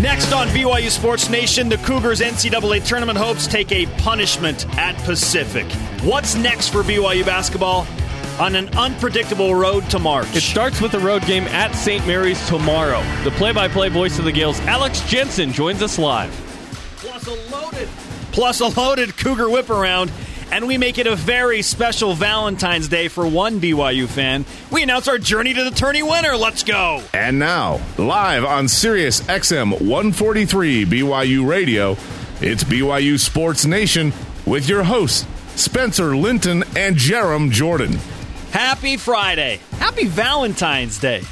Next on BYU Sports Nation, the Cougars NCAA tournament hopes take a punishment at Pacific. What's next for BYU basketball on an unpredictable road to March? It starts with a road game at St. Mary's tomorrow. The play-by-play voice of the Gaels, Alex Jensen, joins us live. Plus a loaded, plus a loaded Cougar whip around. And we make it a very special Valentine's Day for one BYU fan. We announce our journey to the tourney winner. Let's go. And now, live on Sirius XM 143 BYU Radio, it's BYU Sports Nation with your hosts, Spencer Linton and Jarom Jordan. Happy Friday. Happy Valentine's Day.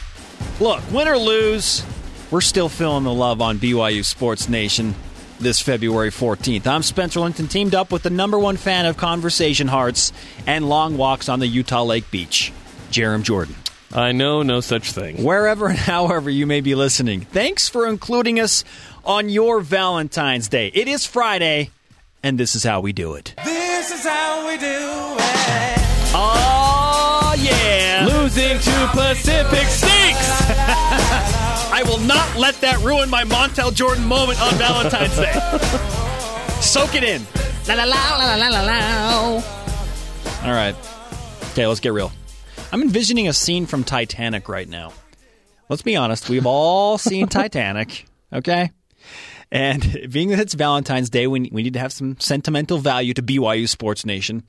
Look, win or lose, we're still feeling the love on BYU Sports Nation this February 14th. I'm Spencer Linton, teamed up with the number one fan of conversation hearts and long walks on the Utah Lake Beach, Jarom Jordan. I know no such thing. Wherever and however you may be listening, thanks for including us on your Valentine's Day. It is Friday, and this is how we do it. This is how we do it. Oh, yeah. Losing to Pacific Stinks! I will not let that ruin my Montel Jordan moment on Valentine's Day. Soak it in. La la la la la la la. All right. Okay, let's get real. I'm envisioning a scene from Titanic right now. Let's be honest, we've all seen Titanic, okay? And being that it's Valentine's Day, we, we need to have some sentimental value to BYU Sports Nation.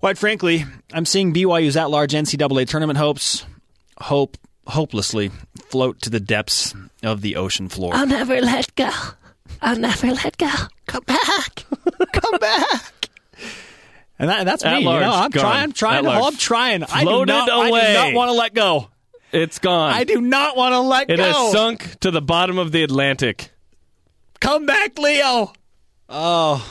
Quite frankly, I'm seeing BYU's at large NCAA tournament hopes hope hopelessly float to the depths of the ocean floor. I'll never let go. I'll never let go. Come back. Come back. And that, that's At me. large, you know, I'm gone. trying. I'm trying. At To, large. I'm trying. I do Floated not. I do not want to let go. It's gone. I do not want to let go. It go. has sunk to the bottom of the Atlantic. Come back, Leo. Oh,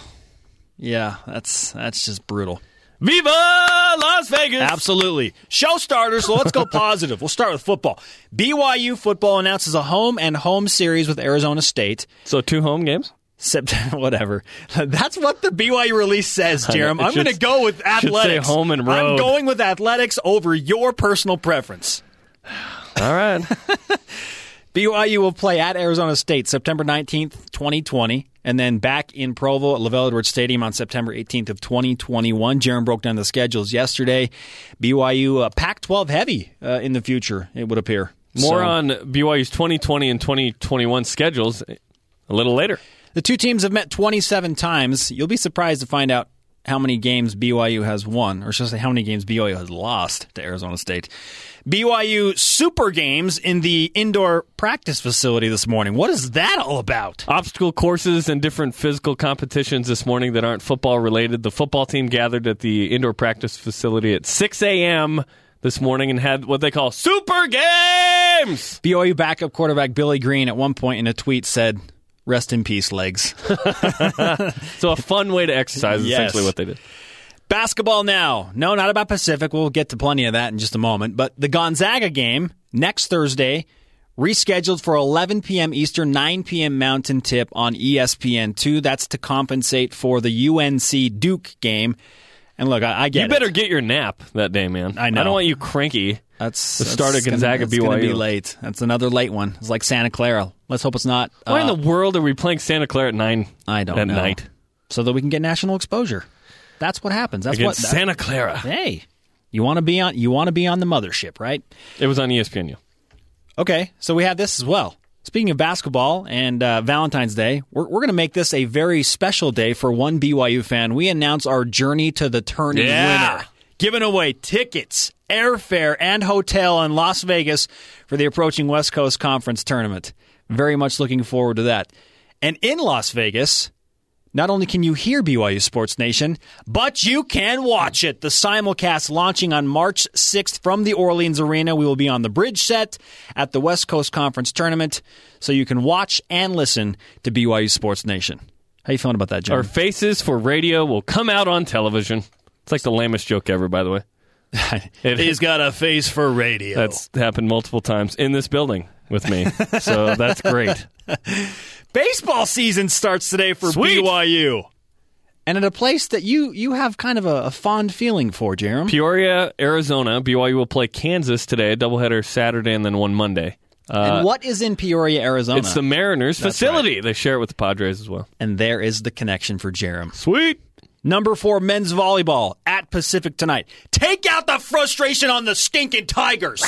yeah. That's that's just brutal. Viva Las Vegas! Absolutely. Show starters. So let's go positive. We'll start with football. BYU football announces a home and home series with Arizona State. So two home games? September, whatever. That's what the BYU release says. Jarom. I'm going to go with athletics. home and road. I'm going with athletics over your personal preference. All right. BYU will play at Arizona State September 19th, 2020, and then back in Provo at LaVelle Edwards Stadium on September 18th of 2021. Jarom broke down the schedules yesterday. BYU uh, Pac-12 heavy uh, in the future, it would appear. More So- on BYU's 2020 and 2021 schedules a little later. The two teams have met 27 times. You'll be surprised to find out how many games BYU has won, or should I say how many games BYU has lost to Arizona State. BYU Super Games in the indoor practice facility this morning. What is that all about? Obstacle courses and different physical competitions this morning that aren't football related. The football team gathered at the indoor practice facility at 6 a.m. this morning and had what they call Super Games! BYU backup quarterback Billy Green at one point in a tweet said, Rest in peace, legs. So, a fun way to exercise is Yes. essentially what they did. Basketball now. No, not about Pacific. We'll get to plenty of that in just a moment. But the Gonzaga game next Thursday, rescheduled for 11 p.m. Eastern, 9 p.m. Mountain tip on E ESPN2. That's to compensate for the UNC Duke game. And look, I, I get You it. better get your nap that day, man. I know. I don't want you cranky. That's the start of that's gonna- Gonzaga that's gonna be BYU. late. That's another late one. It's like Santa Clara. Let's hope it's not. Why uh, in the world are we playing Santa Clara at 9 I don't know. at know. night? So that we can get national exposure. That's what happens. That's Against what. Santa Clara. hey, you want to be on. You want to be on the mothership, right? It was on E ESPNU. Okay, so we have this as well. Speaking of basketball and uh, Valentine's Day, we're, we're going to make this a very special day for one BYU fan. We announce our journey to the tourney Yeah. winner, giving away tickets, airfare, and hotel in Las Vegas for the approaching West Coast Conference tournament. Very much looking forward to that. And in Las Vegas, not only can you hear BYU Sports Nation, but you can watch it. The simulcast launching on March 6th from the Orleans Arena. We will be on the bridge set at the West Coast Conference Tournament, so you can watch and listen to BYU Sports Nation. How you feeling about that, John? Our faces for radio will come out on television. It's like the lamest joke ever, by the way. He's got a face for radio. That's happened multiple times in this building with me. so that's great. Baseball season starts today for Sweet. BYU. And at a place that you you have kind of a, a fond feeling for, Jarom. Peoria, Arizona. BYU will play Kansas today, a doubleheader Saturday and then one Monday. Uh, and what is in Peoria, Arizona? It's the Mariners That's facility. They share it with the Padres as well. and there is the connection for Jarom. Sweet. Number four, men's volleyball at Pacific tonight. Take out the frustration on the stinking Tigers.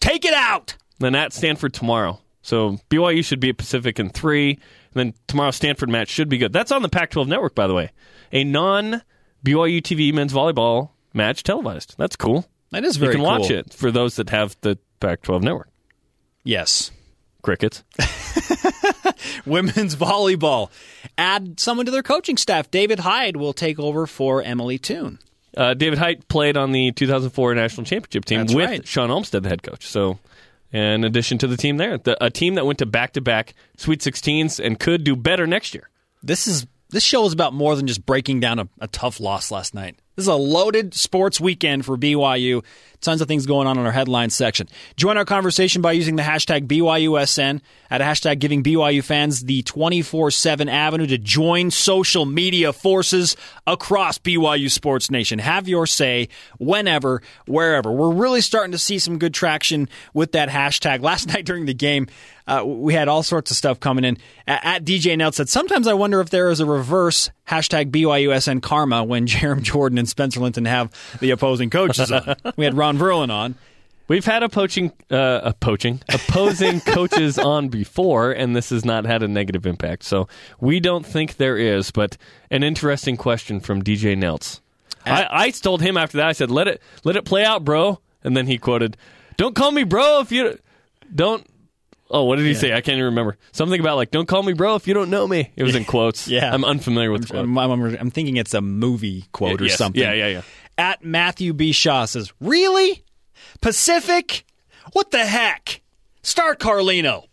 Take it out. Then at Stanford tomorrow. So BYU should be at Pacific in three. And then tomorrow's Stanford match should be good. That's on the Pac 12 network, by the way. A non BYU TV men's volleyball match televised. That's cool. That is very cool. You can watch it for those that have the Pac 12 network. Yes. Crickets. Women's volleyball. Add someone to their coaching staff. David Hyde will take over for Emily Toon. Uh, David Hyde played on the 2004 national championship team That's with right. Shawn Olmstead, the head coach. So, in addition to the team there, the, a team that went to back to back Sweet 16s and could do better next year. This is this show is about more than just breaking down a, a tough loss last night. This is a loaded sports weekend for BYU. Tons of things going on in our headline section. Join our conversation by using the hashtag BYUSN at hashtag giving BYU fans the 24 7 avenue to join social media forces across BYU Sports Nation. Have your say whenever, wherever. We're really starting to see some good traction with that hashtag. Last night during the game, uh, we had all sorts of stuff coming in. At, at DJ Nelt said, Sometimes I wonder if there is a reverse hashtag BYUSN karma when Jarom Jordan and Spencer Linton have the opposing coaches on. We had Ron Verlin on. We've had a poaching, uh, a poaching, opposing coaches on before, and this has not had a negative impact. So we don't think there is. But an interesting question from DJ Nelts. I, I told him after that. I said, "Let it, let it play out, bro." And then he quoted, "Don't call me bro if you don't." Oh, what did he say? I can't even remember. Something about like, "Don't call me bro if you don't know me." It was in quotes. Yeah. I'm unfamiliar with the quote. I'm, I'm, I'm thinking it's a movie quote or Yes. something. Yeah, yeah, yeah. At Matthew B. Shaw says, Really? Pacific? What the heck? Start Carlino.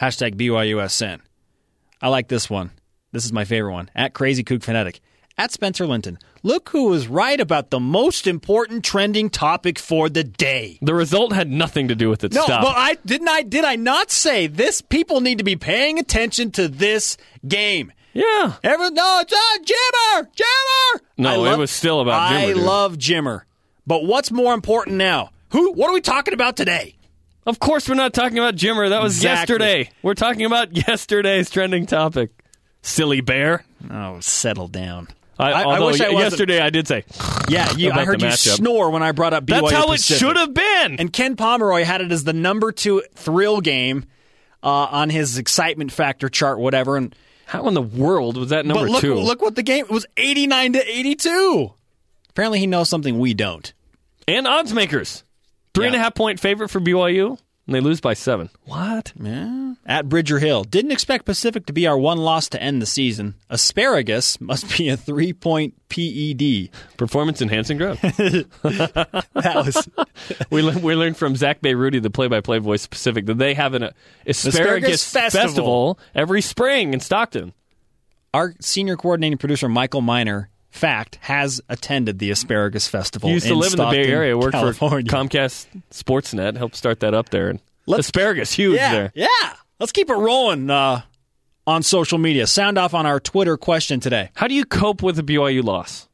Hashtag BYUSN. I like this one. This is my favorite one. At Crazy Kook Fanatic. At Spencer Linton. Look who was right about the most important trending topic for the day. The result had nothing to do with it. No, Stop. but I didn't I did I not say this people need to be paying attention to this game. yeah. Everyone, no, it's uh, Jimmer, Jimmer. No, I it was still about I Jimmer, dude. love Jimmer, but what's more important now? Who? What are we talking about today? Of course, we're not talking about Jimmer. That was Exactly. yesterday. We're talking about yesterday's trending topic. Silly bear. Oh, settle down. I, I although wish I y- wasn't- yesterday I did say Yeah, you, I heard you snore when I brought up BYU that's how it should have been. And Ken Pomeroy had it as the number two thrill game uh, on his excitement factor chart, whatever. And how in the world was that number but look, two? look what the game it was eighty nine to eighty two. Apparently, he knows something we don't. and odds makers, three and a half point favorite for BYU, and they lose by seven. What? Yeah. At Bridger Hill. Didn't expect Pacific to be our one loss to end the season. Asparagus must be a three point PED. Performance enhancing drug. That was we learned we learned from Zach Bayruti, the play-by-play voice of Pacific, that they have an uh, asparagus, Asparagus festival. festival every spring in Stockton. our senior coordinating producer, Michael Miner, fact, has attended the Asparagus Festival. He used to live in the Bay Area, worked California. for Comcast Sportsnet, helped start that up there. And Let's- asparagus, huge yeah, there. Yeah. Let's keep it rolling uh, on social media. Sound off on our Twitter question today. How do you cope with a BYU loss?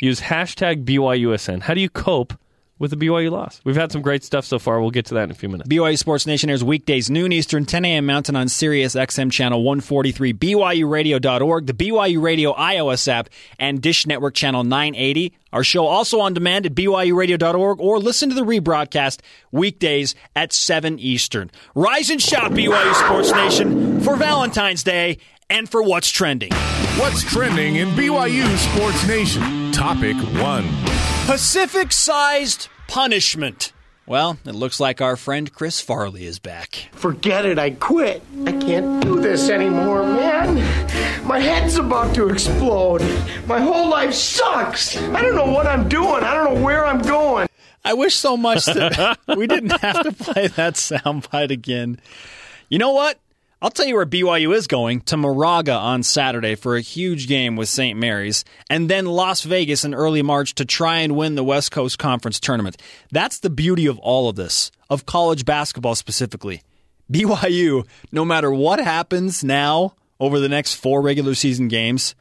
Use hashtag BYUSN. How do you cope with a BYU loss? We've had some great stuff so far. We'll get to that in a few minutes. BYU Sports Nation airs weekdays, noon Eastern, 10 a.m. Mountain on Sirius XM channel 143, BYURadio.org, the BYU Radio iOS app, and Dish Network channel 980. Our show also on demand at BYURadio.org or listen to the rebroadcast weekdays at 7 Eastern. Rise and shout, BYU Sports Nation, for Valentine's Day and for what's trending. What's trending in BYU Sports Nation? Topic one. Pacific sized punishment. Well, it looks like our friend Chris Farley is back. Forget it, I quit. I can't do this anymore, man. My head's about to explode. My whole life sucks. I don't know what I'm doing. I don't know where I'm going. I wish so much that we didn't have to play that soundbite again. You know what? I'll tell you where BYU is going to Moraga on Saturday for a huge game with St. Mary's, and then Las Vegas in early March to try and win the West Coast Conference tournament. That's the beauty of all of this, of college basketball specifically. BYU, no matter what happens now over the next four regular season games,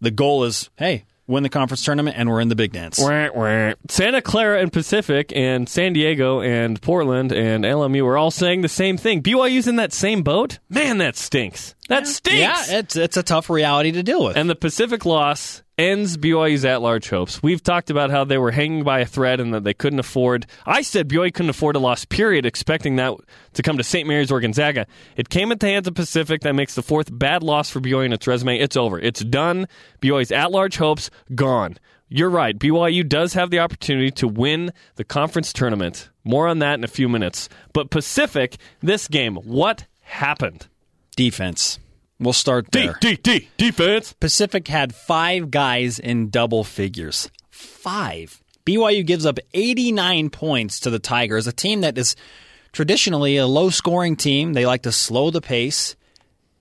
the goal is hey, win the conference tournament, and we're in the big dance. Wah, wah. Santa Clara and Pacific and San Diego and Portland and LMU are all saying the same thing. BYU's in that same boat? Man, that stinks. That stinks. Yeah, it's it's a tough reality to deal with. and the Pacific loss ends BYU's at-large hopes. We've talked about how they were hanging by a thread and that they couldn't afford. I said BYU couldn't afford a loss. Period. Expecting that to come to St. Mary's or Gonzaga. It came at the hands of Pacific. That makes the fourth bad loss for BYU in its resume. It's over. It's done. BYU's at-large hopes gone. You're right. BYU does have the opportunity to win the conference tournament. More on that in a few minutes. But Pacific, this game, what happened? defense. We'll start D there. D D defense. Pacific had five guys in double figures. Five. BYU gives up 89 points to the Tigers, a team that is traditionally a low scoring team. They like to slow the pace.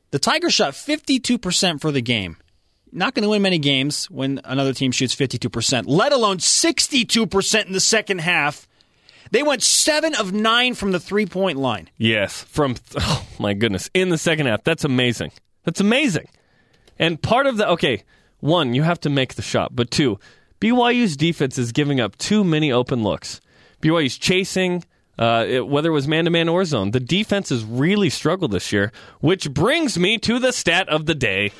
The Tigers shot 52% for the game. Not going to win many games when another team shoots 52%, let alone 62% in the second half. They went seven of nine from the three point line. Yes, from oh my goodness, in the second half. That's amazing. That's amazing. And part of the okay, one, you have to make the shot, but two, BYU's defense is giving up too many open looks. BYU's chasing, uh, it, whether it was man to man or zone. The defense has really struggled this year, which brings me to the stat of the day.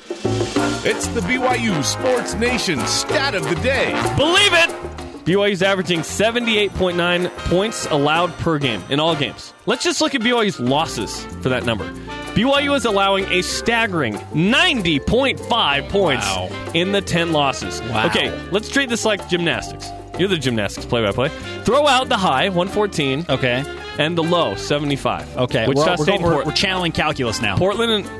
It's the BYU Sports Nation stat of the day. Believe it! BYU's averaging 78.9 points allowed per game in all games. Let's just look at BYU's losses for that number. BYU is allowing a staggering 90.5 points Wow. in the 10 losses. Wow. Okay, let's treat this like gymnastics. You're the gymnastics play by play. Throw out the high, 114, Okay. and the low, 75. Okay. Wichita we're, we're, State going- we're, we're channeling calculus now. Portland and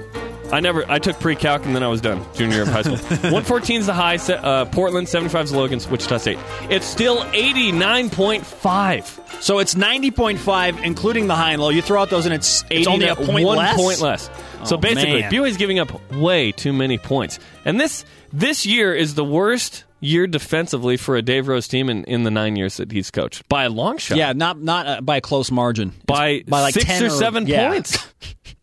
I never I took pre-calc and then I was done junior year of high school. 114 is the high. se- Uh, Portland 75 is against Wichita State. It's still 89.5. So it's 90.5, including the high and low. You throw out those, and it's, it's only a point one less. point less. So Oh, basically, man. BYU is giving up way too many points, and this this year is the worst year defensively for a Dave Rose team in, in the nine years that he's coached by a long shot. Yeah, not not uh, by a cllose margin. by by like six 10 or seven yeah. points.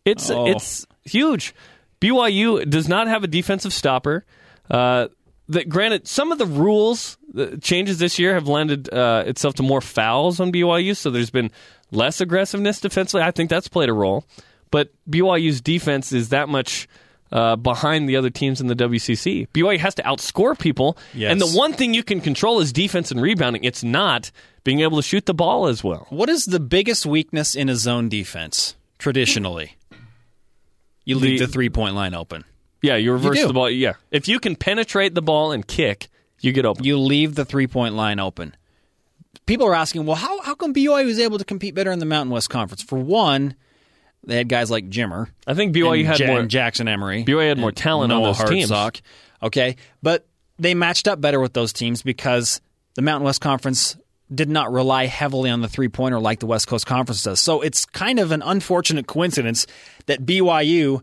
It's Oh. it's huge. BYU does not have a defensive stopper. Uh, that granted, some of the rules the changes this year have lended uh, itself to more fouls on BYU, so there's been less aggressiveness defensively. I think that's played a role, but BYU's defense is that much. Uh, behind the other teams in the WCC, BYU has to outscore people, Yes. and the one thing you can control is defense and rebounding. It's not being able to shoot the ball as well. What is the biggest weakness in a zone defense traditionally? You leave The- the, three point line open. Yeah, you reverse do. the ball. Yeah, if you can penetrate the ball and kick, you get open. You leave the three point line open. People are asking, well, how, how come BYU was able to compete better in the Mountain West Conference? For one, they had guys like Jimmer. I think BYU had Ja- more. Jackson Emery. BYU had more talent on Noah those teams. Okay, but they matched up better with those teams because the Mountain West Conference did not rely heavily on the three pointer like the West Coast Conference does. So it's kind of an unfortunate coincidence that BYU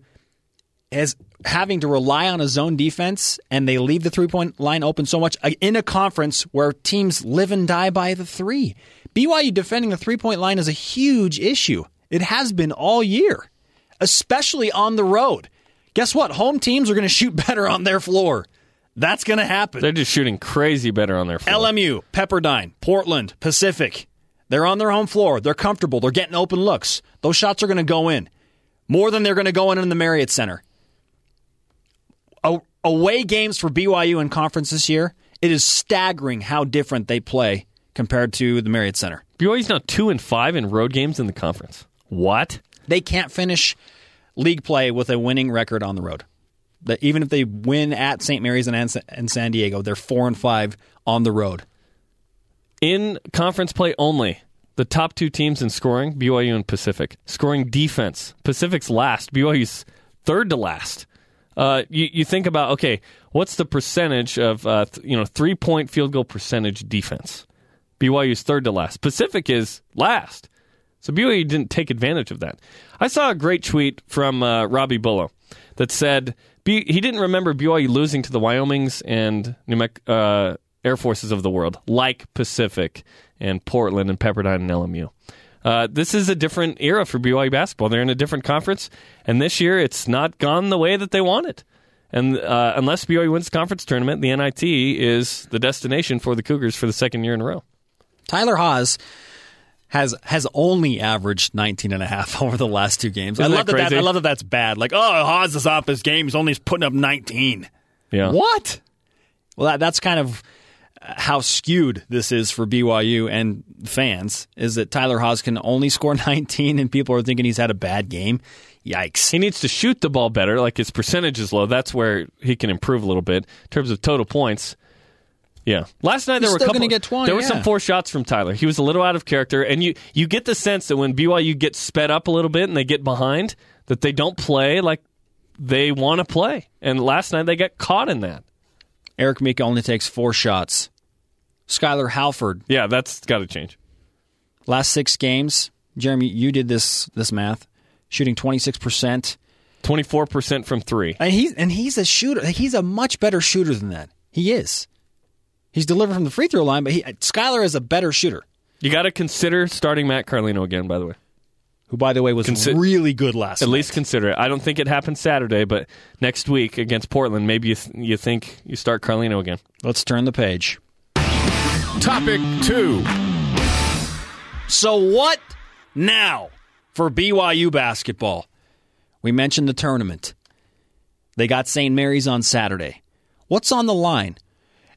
is having to rely on a zone defense and they leave the three point line open so much uh, in a conference where teams live and die by the three. BYU defending the three point line is a huge issue. It has been all year, especially on the road. Guess what? Home teams are going to shoot better on their floor. That's going to happen. They're just shooting crazy better on their floor. LMU, Pepperdine, Portland, Pacific. They're on their home floor. They're comfortable. They're getting open looks. Those shots are going to go in more than they're going to go in in the Marriott Center. A- away games for BYU in conference this year, it is staggering how different they play compared to the Marriott Center. BYU's now two and five in road games in the conference. What? They can't finish league play with a winning record on the road. That even if they win at St. Mary's and, and San Diego, they're four and five on the road. In conference play only, the top two teams in scoring, BYU and Pacific. Scoring defense, Pacific's last, BYU's third to last. Uh, you, you think about okay, what's the percentage of uh, th- you know three point field goal percentage defense? BYU's third to last. Pacific is last. So BYU didn't take advantage of that. I saw a great tweet from uh, Robbie Bullo that said B- he didn't remember BYU losing to the Wyomings and New uh, Air Forces of the world, like Pacific and Portland and Pepperdine and LMU. Uh, this is a different era for BYU basketball. They're in a different conference, and this year it's not gone the way that they wanted. And uh, unless BYU wins the conference tournament, the NIT is the destination for the Cougars for the second year in a row. Tyler Haws has has only averaged 19 and a half over the last two games. I Isn't love that that, that? I love that that's bad. Like, oh, Haws is off his game. He's only putting up 19. Yeah. What? Well, that, that's kind of how skewed this is for BYU and fans is that Tyler Haws can only score 19 and people are thinking he's had a bad game. Yikes. He needs to shoot the ball better. Like his percentage is low. That's where he can improve a little bit in terms of total points. Yeah. Last night there He's were a couple. get 20, there were yeah. some four shots from Tyler. He was a little out of character, and you you get the sense that when BYU gets sped up a little bit and they get behind, that they don't play like they want to play. And last night they got caught in that. Eric Mika only takes four shots. Skyler Halford, Yeah, that's got to change. last six games. Jeremy, you did this this math, shooting 26%. Twenty four percent from three. And he's and he's a shooter. He's a much better shooter than that. He is. He's delivered from the free throw line, but he, Skyler is a better shooter. You got to consider starting Matt Carlino again. By the way, Who, by the way, was Consi- really good last at night. least consider it. I don't think it happens Saturday, but next week against Portland, maybe you th- you think you start Carlino again. Let's turn the page. Topic two. So what now for BYU basketball? We mentioned the tournament. They got St. Mary's on Saturday. What's on the line?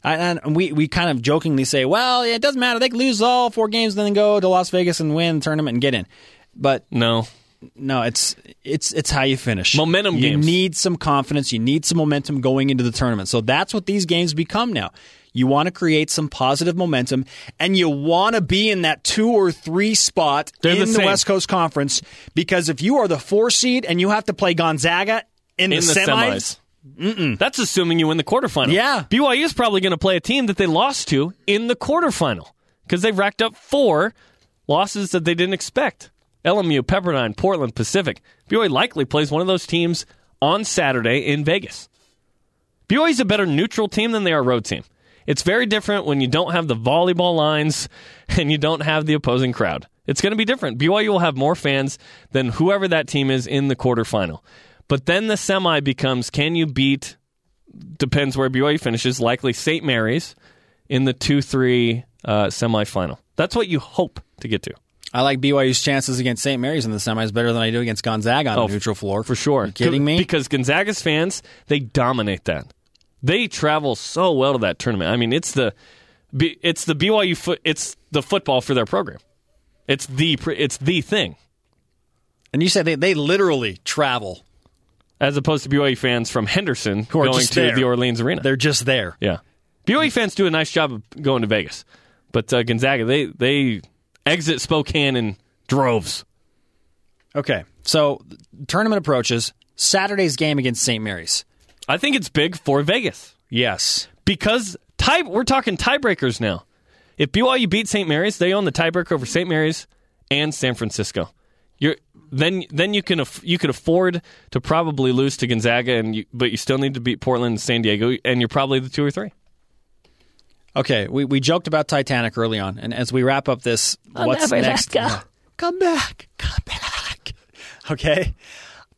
And and we, we kind of jokingly say, well, yeah, it doesn't matter. They can lose all four games and then go to Las Vegas and win the tournament and get in. But No, no, it's it's it's how you finish. Momentum you games. need some confidence. You need some momentum going into the tournament. So that's what these games become now. You want to create some positive momentum, and you want to be in that two or three spot They're in the the. West Coast Conference. Because if you are the four seed and you have to play Gonzaga in, in the, the semis, semis. That's assuming you win the quarterfinal. Yeah. BYU is probably going to play a team that they lost to in the quarterfinal because they've racked up four losses that they didn't expect. LMU, Pepperdine, Portland, Pacific. BYU likely plays one of those teams on Saturday in Vegas. BYU is a better neutral team than they are a road team. It's very different when you don't have the volleyball lines and you don't have the opposing crowd. It's going to be different. BYU will have more fans than whoever that team is in the quarterfinal. But then the semi becomes can you beat, depends where BYU finishes, likely St. Mary's in the 2 3 uh, semifinal. That's what you hope to get to. I like BYU's chances against St. Mary's in the semis better than I do against Gonzaga on Oh, a neutral floor. For sure. You kidding me? Because Gonzaga's fans, they dominate that. They travel so well to that tournament. I mean, it's the it's the BYU foot it's the football for their program. It's the it's the thing. and you said they, they literally travel. As opposed to BYU fans from Henderson Who are going just to there. the Orleans Arena. They're just there. yeah. BYU fans do a nice job of going to Vegas. But uh, Gonzaga, they they exit Spokane in droves. Okay, so tournament approaches. Saturday's game against St. Mary's. I think it's big for Vegas. Yes. because tie we're talking tiebreakers now. If BYU beat St. Mary's, they own the tiebreaker over St. Mary's and San Francisco. You're then then you can aff- you could afford to probably lose to Gonzaga, and you, but you still need to beat Portland and San Diego, and you're probably the two or three. Okay, we, we joked about Titanic early on, and as we wrap up this, I'll what's never let next? go. Come back, come back. Okay,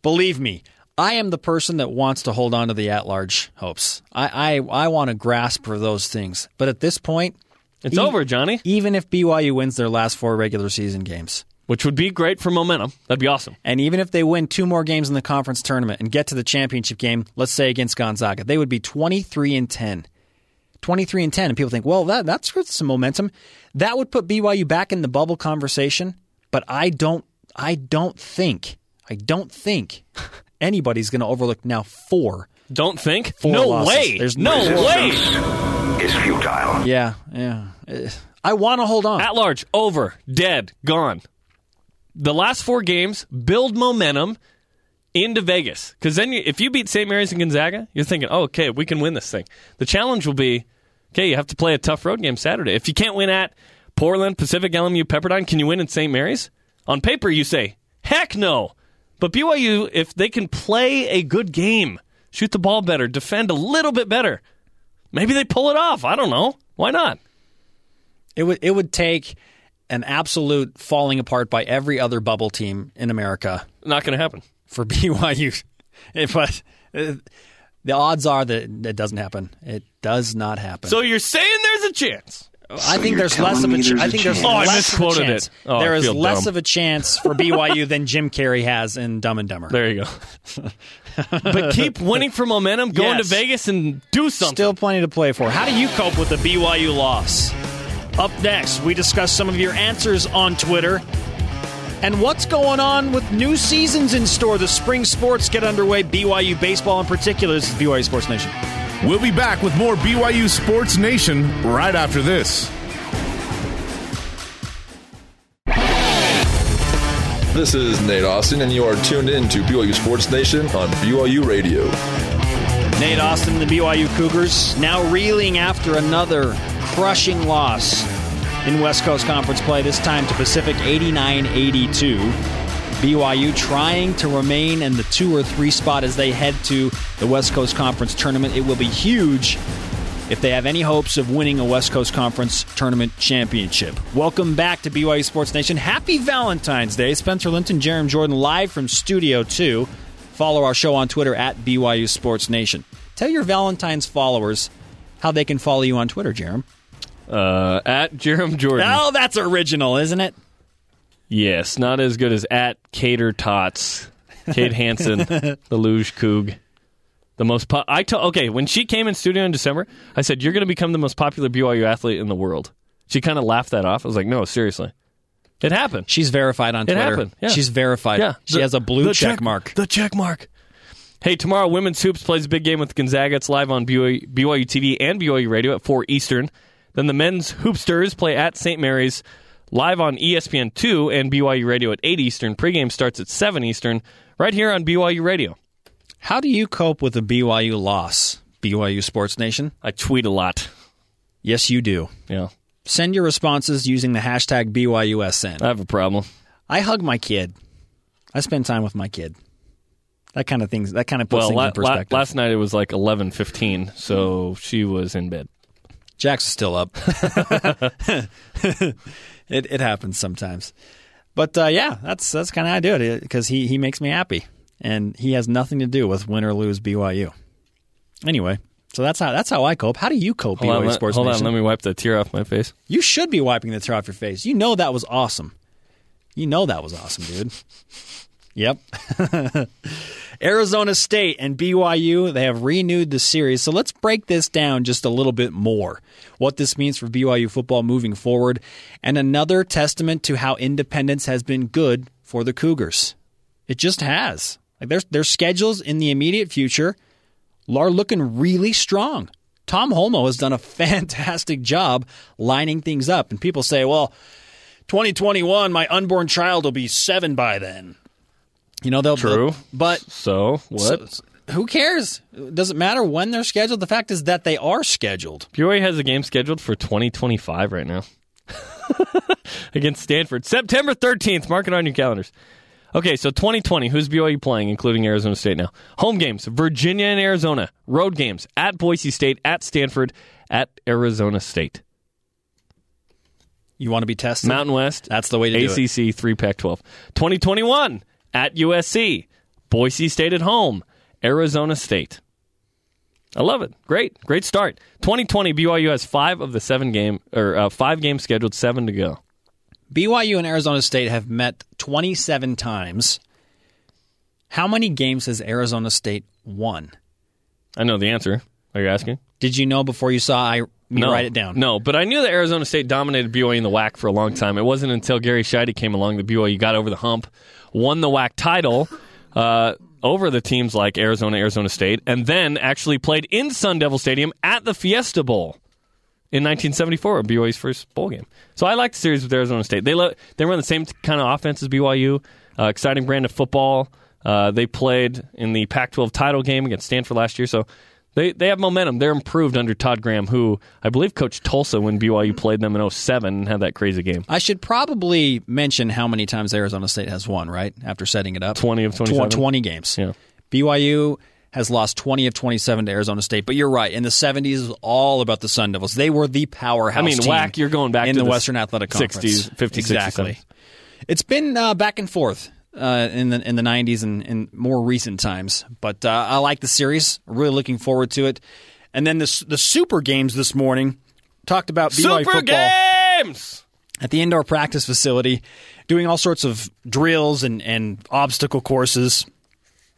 believe me, I am the person that wants to hold on to the at-large hopes. I I, I want to grasp for those things, but at this point, It's e- over, Johnny, Even if BYU wins their last four regular season games, which would be great for momentum. That'd be awesome. and even if they win two more games in the conference tournament and get to the championship game, let's say against Gonzaga, they would be 23 and 10. 23 and 10 and people think, "Well, that that's some momentum." That would put BYU back in the bubble conversation, but I don't I don't think I don't think anybody's going to overlook now four. Don't think. Four no losses. way. There's no no- way. is futile. Yeah, yeah. I want to hold on. At large, over, dead, gone. The last four games build momentum into Vegas because then you, if you beat St. Mary's and Gonzaga, you're thinking, oh, okay, we can win this thing. The challenge will be, okay, you have to play a tough road game Saturday. If you can't win at Portland, Pacific, LMU, Pepperdine, can you win in St. Mary's? On paper, you say, heck no. But BYU, if they can play a good game, shoot the ball better, defend a little bit better, maybe they pull it off. I don't know. Why not? It would it would take an absolute falling apart by every other bubble team in America Not going to happen. for BYU. If I, uh, The odds are that it doesn't happen. It does not happen. So you're saying there's a chance? I think there's less of a. me Ch- there's I a think there's chance. Oh, I less of a chance. it. Oh, I there is less dumb. of a chance for BYU than Jim Carrey has in Dumb and Dumber. There you go. but keep winning for momentum, going Yes. to Vegas and do something. Still plenty to play for. How do you cope with the BYU loss? Up next, we discuss some of your answers on Twitter. And what's going on with new seasons in store? The spring sports get underway, BYU baseball in particular. This is BYU Sports Nation. We'll be back with more BYU Sports Nation right after this. This is Nate Austin, and you are tuned in to BYU Sports Nation on BYU Radio. Nate Austin, the BYU Cougars, now reeling after another crushing loss in West Coast Conference play, this time to Pacific 89 82. BYU trying to remain in the two or three spot as they head to the West Coast Conference tournament. It will be huge if they have any hopes of winning a West Coast Conference tournament championship. Welcome back to BYU Sports Nation. Happy Valentine's Day. Spencer Linton, Jarom Jordan, live from Studio 2. Follow our show on Twitter at BYU Sports Nation. Tell your Valentine's followers how they can follow you on Twitter, Jarom. Uh, at Jarom Jordan. Oh, that's original, isn't it? Yes, not as good as at Cater Tots, Kate Hansen, the Luge Coog. The most po- I told okay when she came in studio in December, I said you're going to become the most popular BYU athlete in the world. She kind of laughed that off. I was like, no, seriously, it happened. She's verified on It Twitter. happened. Yeah. She's verified. Yeah, She the- has a blue the check, mark. The check mark. Hey, tomorrow women's hoops plays a big game with Gonzaga. It's live on BYU, BYU TV and BYU Radio at four Eastern. Then the men's hoopsters play at St. Mary's live on E ESPN two and BYU Radio at eight Eastern. Pregame starts at seven Eastern right here on BYU Radio. How do you cope with a BYU loss? BYU Sports Nation? I tweet a lot. Yes, you do. Yeah, Send your responses using the hashtag BYUSN. I have a problem. I hug my kid. I spend time with my kid. That kind of things. That kind of puts Well, things la- in perspective. la- last night it was like eleven fifteen, so she was in bed. Jack's still up. it it happens sometimes, but uh, yeah, that's that's kind of how I do it because he he makes me happy, and he has nothing to do with win or lose BYU. Anyway, so that's how that's how I cope. How do you cope, Hold, BYU on, let, Sports hold on, let me wipe the tear off my face. You should be wiping the tear off your face. You know that was awesome. You know that was awesome, dude. Yep. Arizona State and BYU, they have renewed the series. So let's break this down just a little bit more. What this means for BYU football moving forward, and another testament to how independence has been good for the Cougars. It just has. Like their their schedules in the immediate future are looking really strong. Tom Holmoe has done a fantastic job lining things up. And people say, well, 2021, my unborn child will be seven by then. You know, they'll. True. But So what? so- who cares? Does it matter when they're scheduled? The fact is that they are scheduled. BYU has a game scheduled for 2025 right now against Stanford, September 13th. Mark it on your calendars. Okay, so 2020, who's BYU playing, including Arizona State now? Home games, Virginia and Arizona. Road games, at Boise State, at Stanford, at Arizona State. You want to be tested? Mountain West, That's the way to do it. ACC, 3 Pac 12. 2021, at USC, Boise State at home, Arizona State. I love it. Great, great start. 2020, BYU has five of the seven game or uh, five games scheduled, seven to go. BYU and Arizona State have met 27 times. How many games has Arizona State won? I know the answer. Are you asking? Did you know before you saw I me write it down? No, but I knew that Arizona State dominated BYU in the WAC for a long time. It wasn't until Gary Sheide came along that BYU got over the hump, won the WAC title uh, over the teams like Arizona, Arizona State, and then actually played in Sun Devil Stadium at the Fiesta Bowl in 1974, BYU's first bowl game. So I like the series with Arizona State. They they run the same kind of offense as BYU, uh, exciting brand of football. Uh, they played in the Pac-12 title game against Stanford last year, so they they have momentum. They're improved under Todd Graham, who I believe coached Tulsa when BYU played them in 07 and had that crazy game. I should probably mention how many times Arizona State has won, right? After setting it up. 20 of 27? 20 games. Yeah. BYU has lost 20 of 27 to Arizona State, but you're right. In the 70s, it was all about the Sun Devils. They were the powerhouse I mean, WAC, you're going back in to the the Western Athletic Conference. 60s, 50s, exactly. 70s. It's been uh, back and forth uh, in the in the '90s and in more recent times. But uh, I like the series. Really looking forward to it. And then the the super games this morning talked about BYU Super football games. at the indoor practice facility, doing all sorts of drills and, and obstacle courses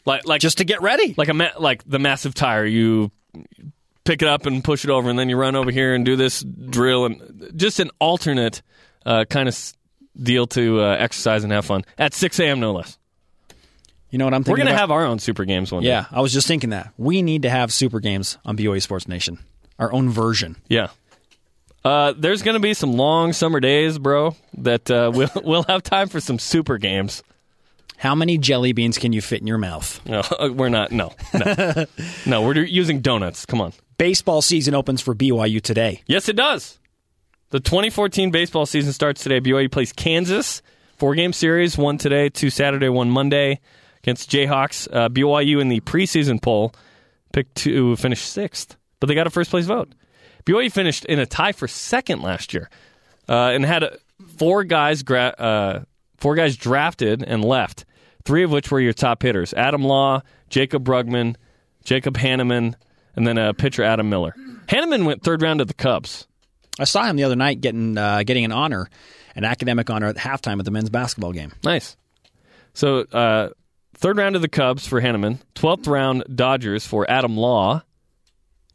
Like like just to get ready. like a ma- like the massive tire. You pick it up and push it over, and then you run over here and do this drill, and just an alternate uh, kind of deal to uh, exercise and have fun at 6 a.m. no less. You know what I'm thinking? We're gonna have our own super games one Yeah, day. Yeah, I was just thinking that we need to have super games on BYU Sports Nation, our own version. Yeah. Uh, there's going to be some long summer days, bro. That uh, we'll we'll have time for some super games. How many jelly beans can you fit in your mouth? No, we're not. No, no, no. We're using donuts. Come on. Baseball season opens for BYU today. Yes, it does. The 2014 baseball season starts today. BYU plays Kansas. Four game series, one today, two Saturday, one Monday against Jayhawks. Uh, BYU in the preseason poll picked to finish sixth, but they got a first place vote. BYU finished in a tie for second last year uh, and had four guys gra- uh, four guys drafted and left, three of which were your top hitters Adam Law, Jacob Brugman, Jacob Hanneman, and then uh, pitcher Adam Miller. Hanneman went third round to the Cubs. I saw him the other night getting uh, getting an honor, an academic honor at halftime at the men's basketball game. Nice. So, uh, third round of the Cubs for Hanneman, 12th round Dodgers for Adam Law.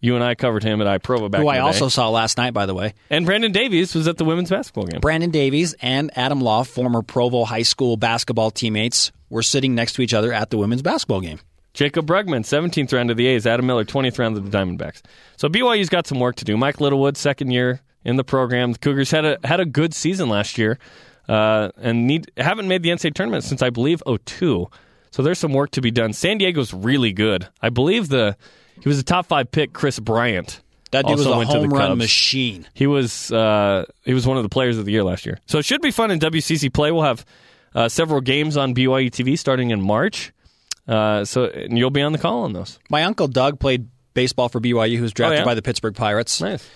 You and I covered him at iProvo back Who I also saw last night, by the way. And Brandon Davies was at the women's basketball game. Brandon Davies and Adam Law, former Provo High School basketball teammates, were sitting next to each other at the women's basketball game. Jacob Brugman, 17th round of the A's. Adam Miller, 20th round of the Diamondbacks. So BYU's got some work to do. Mike Littlewood, second year in the program. The Cougars had a had a good season last year, uh, and need haven't made the NCAA tournament since I believe 02. So there's some work to be done. San Diego's really good. I believe the he was a top five pick. Kris Bryant. That dude was a went to the home run Cubs. machine. He was uh, he was one of the players of the year last year. So it should be fun in WCC play. We'll have uh, several games on BYU TV starting in March. Uh, so and you'll be on the call on those. My uncle Doug played baseball for BYU, who was drafted yeah? by the Pittsburgh Pirates. Nice.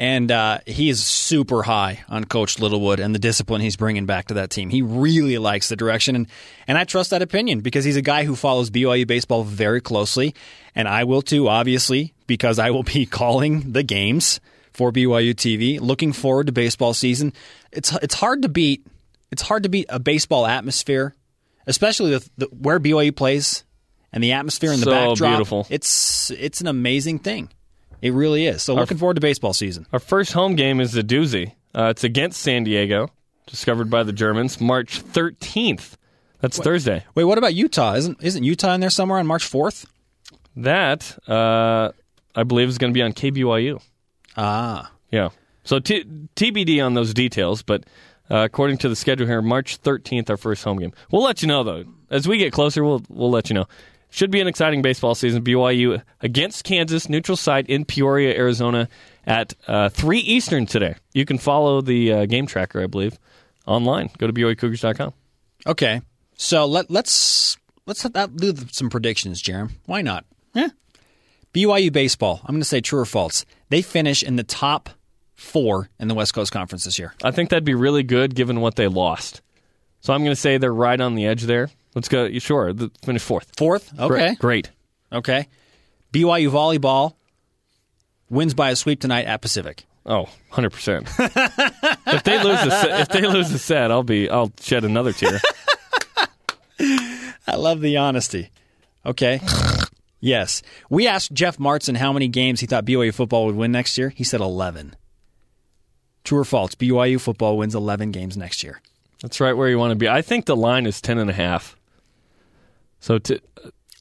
And uh, he is super high on Coach Littlewood and the discipline he's bringing back to that team. He really likes the direction, and and I trust that opinion because he's a guy who follows BYU baseball very closely, and I will too, obviously, because I will be calling the games for BYU TV. Looking forward to baseball season. It's it's hard to beat. It's hard to beat a baseball atmosphere, especially with the, where BYU plays and the atmosphere and the So backdrop. beautiful. It's it's an amazing thing. It really is. So looking forward to baseball season. Our first home game is a doozy. Uh, it's against San Diego, discovered by the Germans, March 13th. That's Thursday. Wait, what about Utah? Isn't isn't Utah in there somewhere on March fourth? That uh, I believe is going to be on KBYU. Ah, Yeah. So t- TBD on those details, but uh, according to the schedule here, March 13th, our first home game. We'll let you know though as we get closer. We'll we'll let you know. Should be an exciting baseball season. BYU against Kansas, neutral site in Peoria, Arizona, at uh, three Eastern today. You can follow the uh, game tracker, I believe, online. Go to BYUCougars.com. okay. So let let's let's let that do some predictions, Jarom. Why not? Yeah. BYU baseball. I'm going to say true or false. They finish in the top four in the West Coast Conference this year. I think that'd be really good given what they lost. So I'm going to say they're right on the edge there. Let's go. Sure, the, finish fourth. Fourth. Okay. Great. Great. Okay. BYU volleyball wins by a sweep tonight at Pacific. Oh, 100%. if they lose a set, if they lose a set, I'll be I'll shed another tear. I love the honesty. Okay. yes. We asked Jeff Martson how many games he thought BYU football would win next year. He said 11. True or false? BYU football wins 11 games next year. That's right where you want to be. I think the line is 10 and a half. So to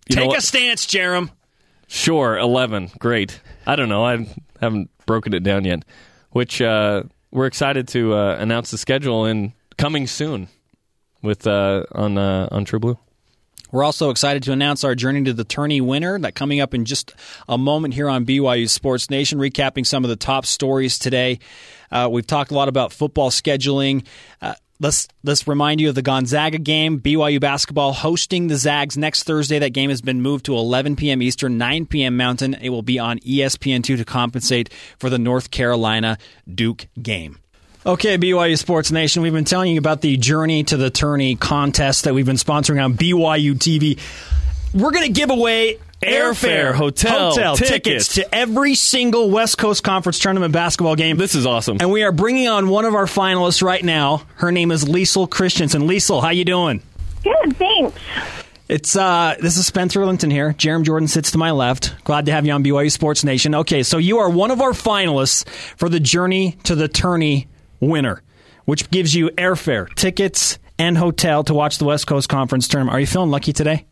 you Take what? a stance, Jarom. Sure, 11. Great. I don't know. I haven't broken it down yet. Which uh, we're excited to uh, announce the schedule in coming soon with uh, on uh, on True Blue. We're also excited to announce our journey to the tourney winner that coming up in just a moment here on BYU Sports Nation, recapping some of the top stories today. Uh, we've talked a lot about football scheduling. Uh, let's let's remind you of the Gonzaga game. BYU basketball hosting the Zags next Thursday. That game has been moved to 11 p.m. Eastern, 9 p.m. Mountain. It will be on E ESPN2 to compensate for the North Carolina Duke game. Okay, BYU Sports Nation, we've been telling you about the Journey to the Tourney contest that we've been sponsoring on BYU TV. We're going to give away Airfare, hotel, tickets. tickets. to every single West Coast Conference tournament basketball game. This is awesome. and we are bringing on one of our finalists right now. Her name is Liesel Christensen. Liesel, how you doing? Good, thanks. It's uh, this is Spencer Linton here. Jarom Jordan sits to my left. Glad to have you on BYU Sports Nation. Okay, so you are one of our finalists for the Journey to the Tourney winner, which gives you airfare, tickets, and hotel to watch the West Coast Conference tournament. Are you feeling lucky today?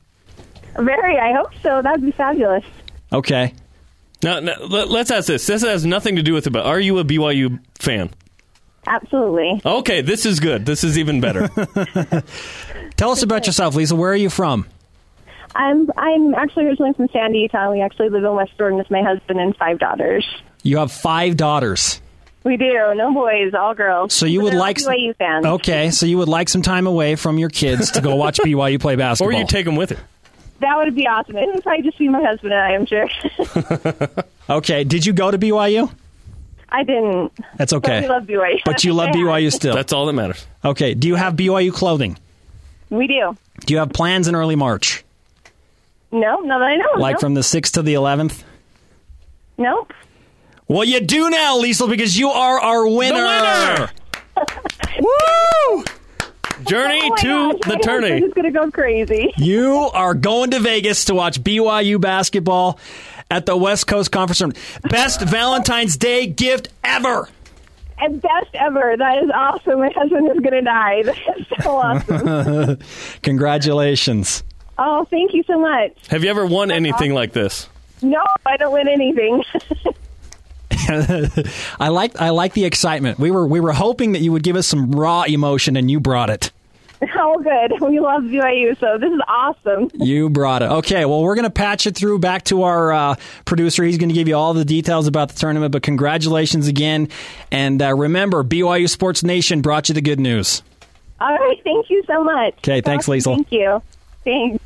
Very, I hope so. That'd be fabulous. Okay. Now, now, let- let's ask this. This has nothing to do with it, but are you a BYU fan? Absolutely. Okay, this is good. This is even better. Tell us about yourself, Lisa. Where are you from? I'm I'm actually originally from Sandy, Utah. We actually live in West Jordan with my husband and five daughters. You have five daughters. We do. No boys, all girls. So you But would they're like BYU fans. Okay, so you would like some time away from your kids to go watch BYU play basketball, or you take them with you. That would be awesome. It would probably just be my husband and I, I'm sure. Okay, did you go to BYU? I didn't. That's okay. we love BYU. But you love BYU still. That's all that matters. Okay, do you have BYU clothing? We do. Do you have plans in early March? No, not that I know. Like nope. from the 6th to the 11th? Nope. Well, you do now, Liesel, because you are our winner. Woo! Journey Oh to gosh, the my tourney. husband is going to go crazy. You are going to Vegas to watch BYU basketball at the West Coast Conference. Tournament. Best Valentine's Day gift ever. And best ever. That is awesome. My husband is going to die. That is so awesome. Congratulations. oh, thank you so much. Have you ever won anything like this? No, I don't win anything. I like I like the excitement. We were we were hoping that you would give us some raw emotion and you brought it. oh, good. We love BYU, so this is awesome. You brought it. Okay, well, we're going to patch it through back to our uh, producer. He's going to give you all the details about the tournament, but congratulations again. And uh, remember, BYU Sports Nation brought you the good news. All right, thank you so much. Okay, thanks, Awesome. Liesel. Thank you. Thanks.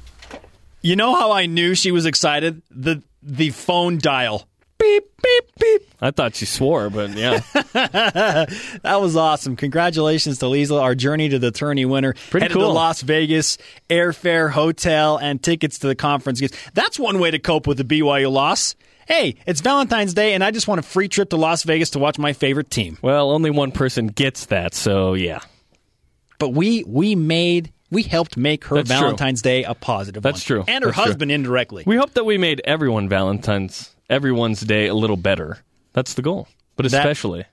You know how I knew she was excited? The the phone dial. Beep, beep, beep. I thought she swore, but yeah. That was awesome. Congratulations to Liesel, our journey to the tourney winner. Pretty Headed to cool. Las Vegas, airfare, hotel, and tickets to the conference. That's one way to cope with the BYU loss. Hey, it's Valentine's Day, and I just want a free trip to Las Vegas to watch my favorite team. well, only one person gets that, so yeah. But we we made we helped make her That's true. Valentine's Day a positive. That's one. true. and her That's true. husband indirectly. We hope that we made everyone Valentine's, everyone's day a little better. That's the goal. But That- especially,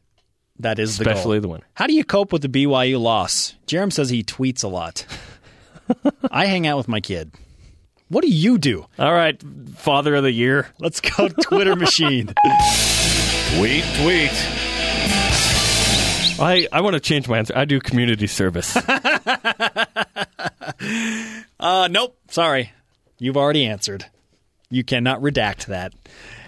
that is the especially goal. the winner. How do you cope with the BYU loss? Jarom says he tweets a lot. I hang out with my kid. What do you do? All right, Father of the Year. Let's go Twitter machine. Tweet, tweet. I, I want to change my answer. I do community service. Uh, nope. Sorry. You've already answered. You cannot redact that.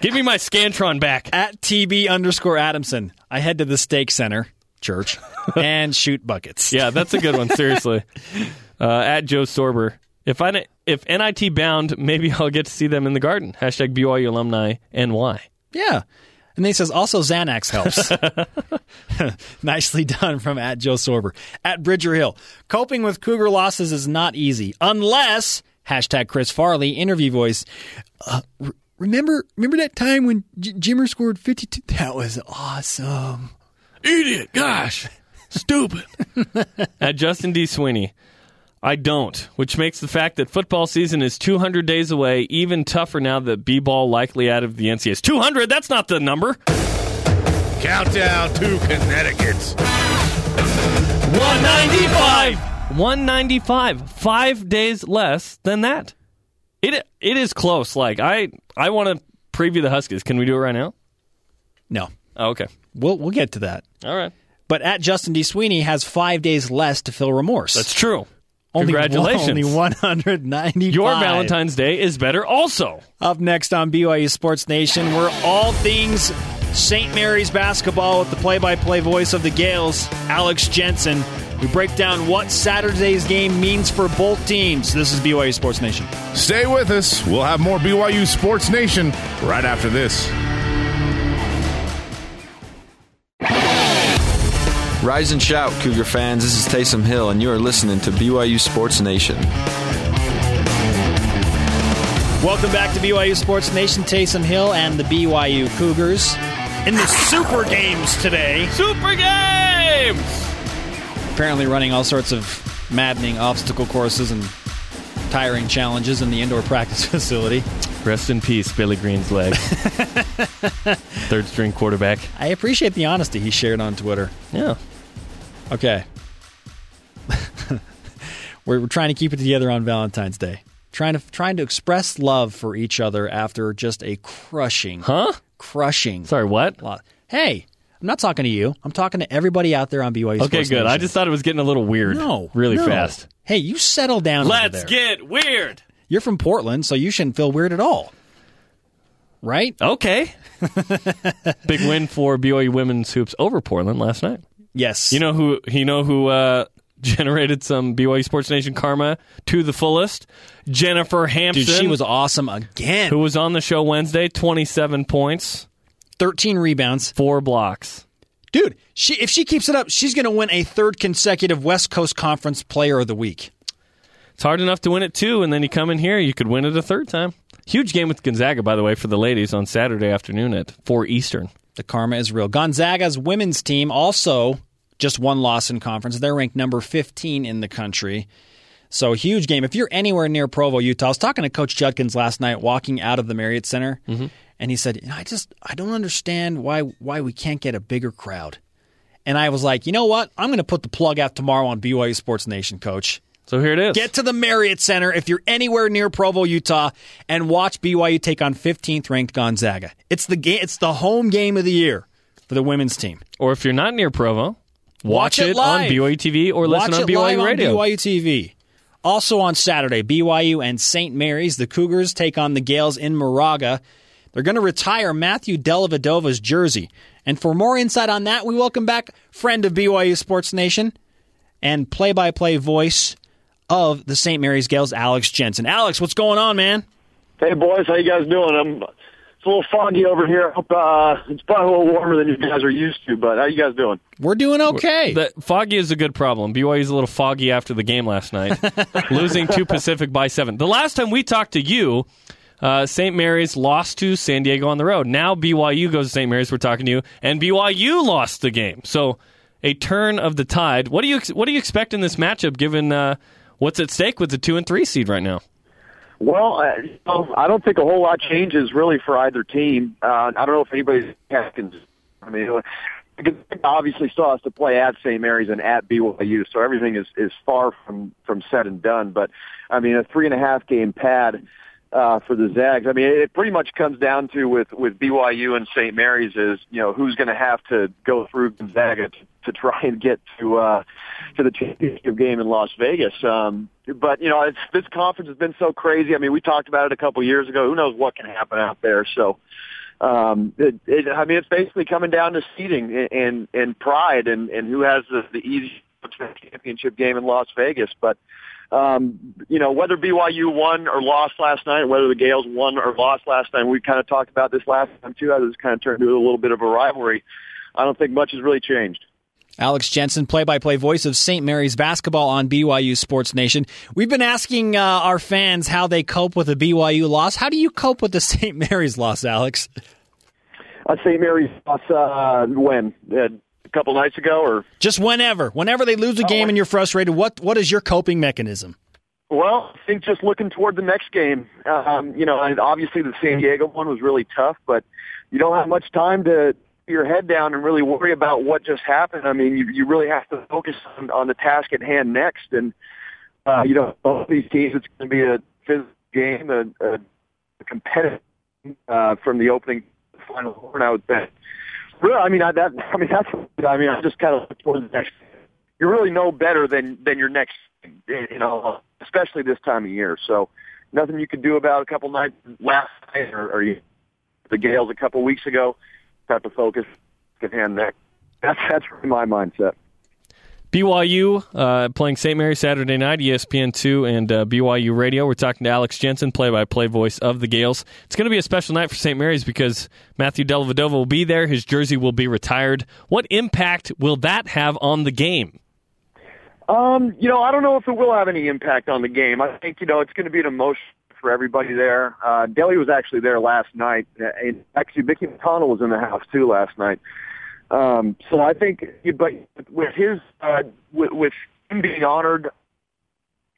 Give me my Scantron back. At TB underscore Adamson, I head to the Stake Center, church, and shoot buckets. Yeah, that's a good one. Seriously. Uh, at Joe Sorber. If I if NIT bound, maybe I'll get to see them in the garden. Hashtag BYU alumni NY. Yeah. And then he says, also Xanax helps. Nicely done from at Joe Sorber. At Bridger Hill. Coping with Cougar losses is not easy unless, hashtag Chris Farley, interview voice. Uh, re- remember, remember that time when J- Jimmer scored 52? That was awesome. Idiot. Gosh. Stupid. At Justin D. Sweeney. I don't, which makes the fact that football season is 200 days away even tougher now that B-ball likely out of the NCAA. 200? That's not the number. Countdown to Connecticut's 195. 195. Five days less than that. It it is close. Like I I want to preview the Huskies. Can we do it right now? No. Oh, okay. We'll, we'll get to that. All right. But at Justin D. Sweeney has five days less to feel remorse. That's true. only Congratulations. Only 195. Your Valentine's Day is better also. Up next on BYU Sports Nation, we're all things St. Mary's basketball with the play-by-play voice of the Gaels, Alex Jensen. We break down what Saturday's game means for both teams. This is BYU Sports Nation. Stay with us. We'll have more BYU Sports Nation right after this. Rise and shout, Cougar fans. This is Taysom Hill, and you are listening to BYU Sports Nation. Welcome back to BYU Sports Nation. Taysom Hill and the BYU Cougars in the Super Games today. Super Games! Apparently running all sorts of maddening obstacle courses and tiring challenges in the indoor practice facility. Rest in peace, Billy Green's leg. Third string quarterback. I appreciate the honesty he shared on Twitter. Yeah. Okay. we're, we're trying to keep it together on Valentine's Day. Trying to trying to express love for each other after just a crushing, Huh? crushing. Sorry, what? Hey, I'm not talking to you. I'm talking to everybody out there on BYU. Okay, Sports good. I just thought it was getting a little weird. no, Really no. fast. Hey, you settle down. Let's there. get weird. You're from Portland, so you shouldn't feel weird at all, right? Okay. Big win for BYU women's hoops over Portland last night. Yes. You know who? You know who uh, generated some BYU Sports Nation karma to the fullest? Jennifer Hamson. dude, she was awesome again. who was on the show Wednesday. Twenty-seven points, 13 rebounds. four blocks. Dude, she if she keeps it up, she's going to win a third consecutive West Coast Conference Player of the Week. It's hard enough to win it two, and then you come in here, you could win it a third time. Huge game with Gonzaga, by the way, for the ladies on Saturday afternoon at four Eastern. The karma is real. Gonzaga's women's team also just one loss in conference. They're ranked number 15 in the country. So huge game. If you're anywhere near Provo, Utah, I was talking to Coach Judkins last night walking out of the Marriott Center, mm-hmm. And he said, "I just I don't understand why why we can't get a bigger crowd." And I was like, "You know what? I'm going to put the plug out tomorrow on BYU Sports Nation, Coach." So here it is. Get to the Marriott Center if you're anywhere near Provo, Utah, and watch BYU take on 15th ranked Gonzaga. It's the game. It's the home game of the year for the women's team. or if you're not near Provo, watch, Watch it it, on. BYU TV or listen watch on it live BYU Radio. on BYU TV. Also on Saturday, BYU and St. Mary's, the Cougars take on the Gaels in Moraga. They're going to retire Matthew Dellavedova's jersey. And for more insight on that, we welcome back friend of BYU Sports Nation and play-by-play voice of the St. Mary's Gaels, Alex Jensen. Alex, what's going on, man? Hey boys, how you guys doing? I'm it's a little foggy over here. I Hope uh, it's probably a little warmer than you guys are used to. But how you guys doing? We're doing okay. The, foggy is a good problem. BYU's a little foggy after the game last night, losing to Pacific by seven. The last time we talked to you, uh, St. Mary's lost to San Diego on the road. Now BYU goes to St. Mary's. We're talking to you, and BYU lost the game. So a turn of the tide. What do you what do you expect in this matchup, given uh, what's at stake with the two and three seed right now? Well, I, don't think a whole lot changes really for either team. Uh, I don't know if anybody's can. I mean, obviously still has to play at St. Mary's and at BYU, so everything is is far from from said and done. But I mean, a three and a half game pad uh, for the Zags. I mean, it pretty much comes down to with with BYU and St. Mary's is you know who's going to have to go through Gonzaga to, to try and get to uh, to the championship game in Las Vegas. Um, but you know, it's, this conference has been so crazy. I mean, we talked about it a couple years ago. Who knows what can happen out there? So. Um, it, it, I mean, it's basically coming down to seeding and and, pride, and, and who has the, the easiest championship game in Las Vegas. But um, you know, whether BYU won or lost last night, whether the Gaels won or lost last night, we kind of talked about this last time too. How this kind of turned into a little bit of a rivalry. I don't think much has really changed. Alex Jensen, play by play voice of St. Mary's basketball on BYU Sports Nation. We've been asking uh, our fans how they cope with a BYU loss. How do you cope with the St. Mary's loss, Alex? Uh, St. Mary's lost uh, when? Uh, a couple nights ago or? Just whenever. Whenever they lose a game and you're frustrated, what, what is your coping mechanism? Well, I think just looking toward the next game. Um, you know, and obviously the San Diego one was really tough, but you don't have much time to put your head down and really worry about what just happened. I mean, you, you really have to focus on, on the task at hand next. And, uh, you know, both these teams, it's going to be a physical game, a, a, a competitive uh, from the opening final. And I would bet, really, I mean, I, that, I mean, that's, I mean, I just kind of look toward the next. You really know better than than your next, you know, especially this time of year. So, nothing you could do about a couple nights last night or, or you, the Gaels a couple weeks ago. Have to focus at hand next. That's that's really my mindset. BYU uh, playing St. Mary Saturday night, E ESPN2 and uh, BYU Radio. We're talking to Alex Jensen, play by play voice of the Gaels. It's going to be a special night for St. Mary's because Matthew Dellavedova will be there. His jersey will be retired. What impact will that have on the game? Um, you know, I don't know if it will have any impact on the game. I think, you know, it's going to be an emotion for everybody there. Uh, Delly was actually there last night. Uh, And actually, Mickey McConnell was in the house too last night. Um, so I think, but with his, uh, with, with him being honored,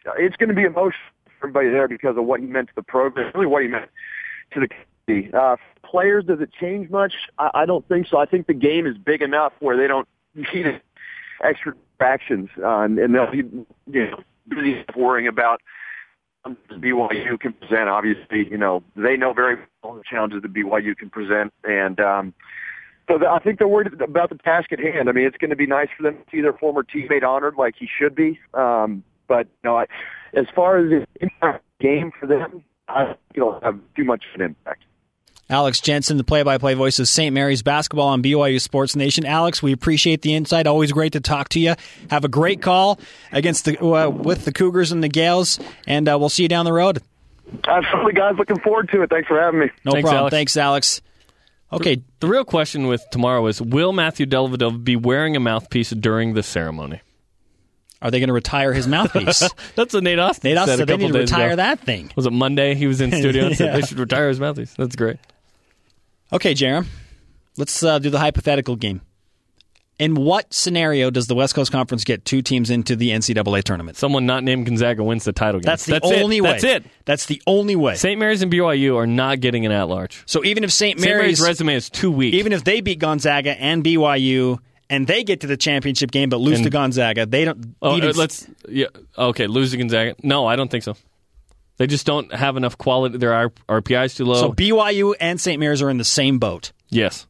uh, it's going to be emotional for everybody there because of what he meant to the program, really what he meant to the community. Uh, players, does it change much? I, I don't think so. I think the game is big enough where they don't need extra distractions, uh, and, and they'll be, you know, busy worrying about BYU can present. Obviously, you know, they know very well the challenges that BYU can present, and um, so th- I think they're worried about the task at hand. I mean, it's going to be nice for them to see their former teammate honored like he should be. Um, but you know, I, as far as the impact game for them, I don't think it'll have too much of an impact. Alex Jensen, the play-by-play voice of St. Mary's basketball on BYU Sports Nation. Alex, we appreciate the insight. Always great to talk to you. Have a great call against the uh, with the Cougars and the Gaels, and uh, we'll see you down the road. Absolutely, guys. Looking forward to it. Thanks for having me. No Thanks, problem. Alex. Thanks, Alex. Okay, The real question with tomorrow is Will Matthew Dellavedova be wearing a mouthpiece during the ceremony? are they going to retire his mouthpiece? That's what Nate Austin Nate Austin said a said they need to retire ago. that thing. Was it Monday? He was in studio and said Yeah. they should retire his mouthpiece. That's great. Okay, Jarom, let's uh, do the hypothetical game. In what scenario does the West Coast Conference get two teams into the NCAA tournament? Someone not named Gonzaga wins the title game. That's the it. only way. That's it. That's the only way. St. Mary's and BYU are not getting an at-large. So even if St. Mary's Mary's, resume is too weak. even if they beat Gonzaga and BYU and they get to the championship game but lose And- to Gonzaga, they don't. oh, even- uh, let's yeah. Okay, lose to Gonzaga. No, I don't think so. They just don't have enough quality. Their RPI is too low. so BYU and St. Mary's are in the same boat. Yes.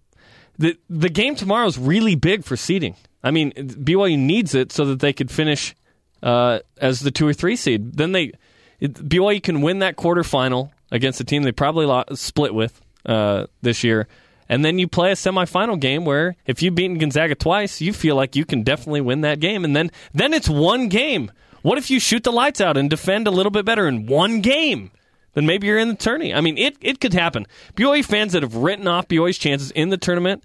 The the game tomorrow is really big for seeding. I mean, BYU needs it so that they could finish uh, as the two or three seed. Then they it, BYU can win that quarterfinal against a team they probably lo- split with uh, this year, and then you play a semifinal game where if you've beaten Gonzaga twice, you feel like you can definitely win that game, and then then it's one game. What if you shoot the lights out and defend a little bit better in one game? Then maybe you're in the tourney. I mean, it, it could happen. BYU fans that have written off BYU's chances in the tournament,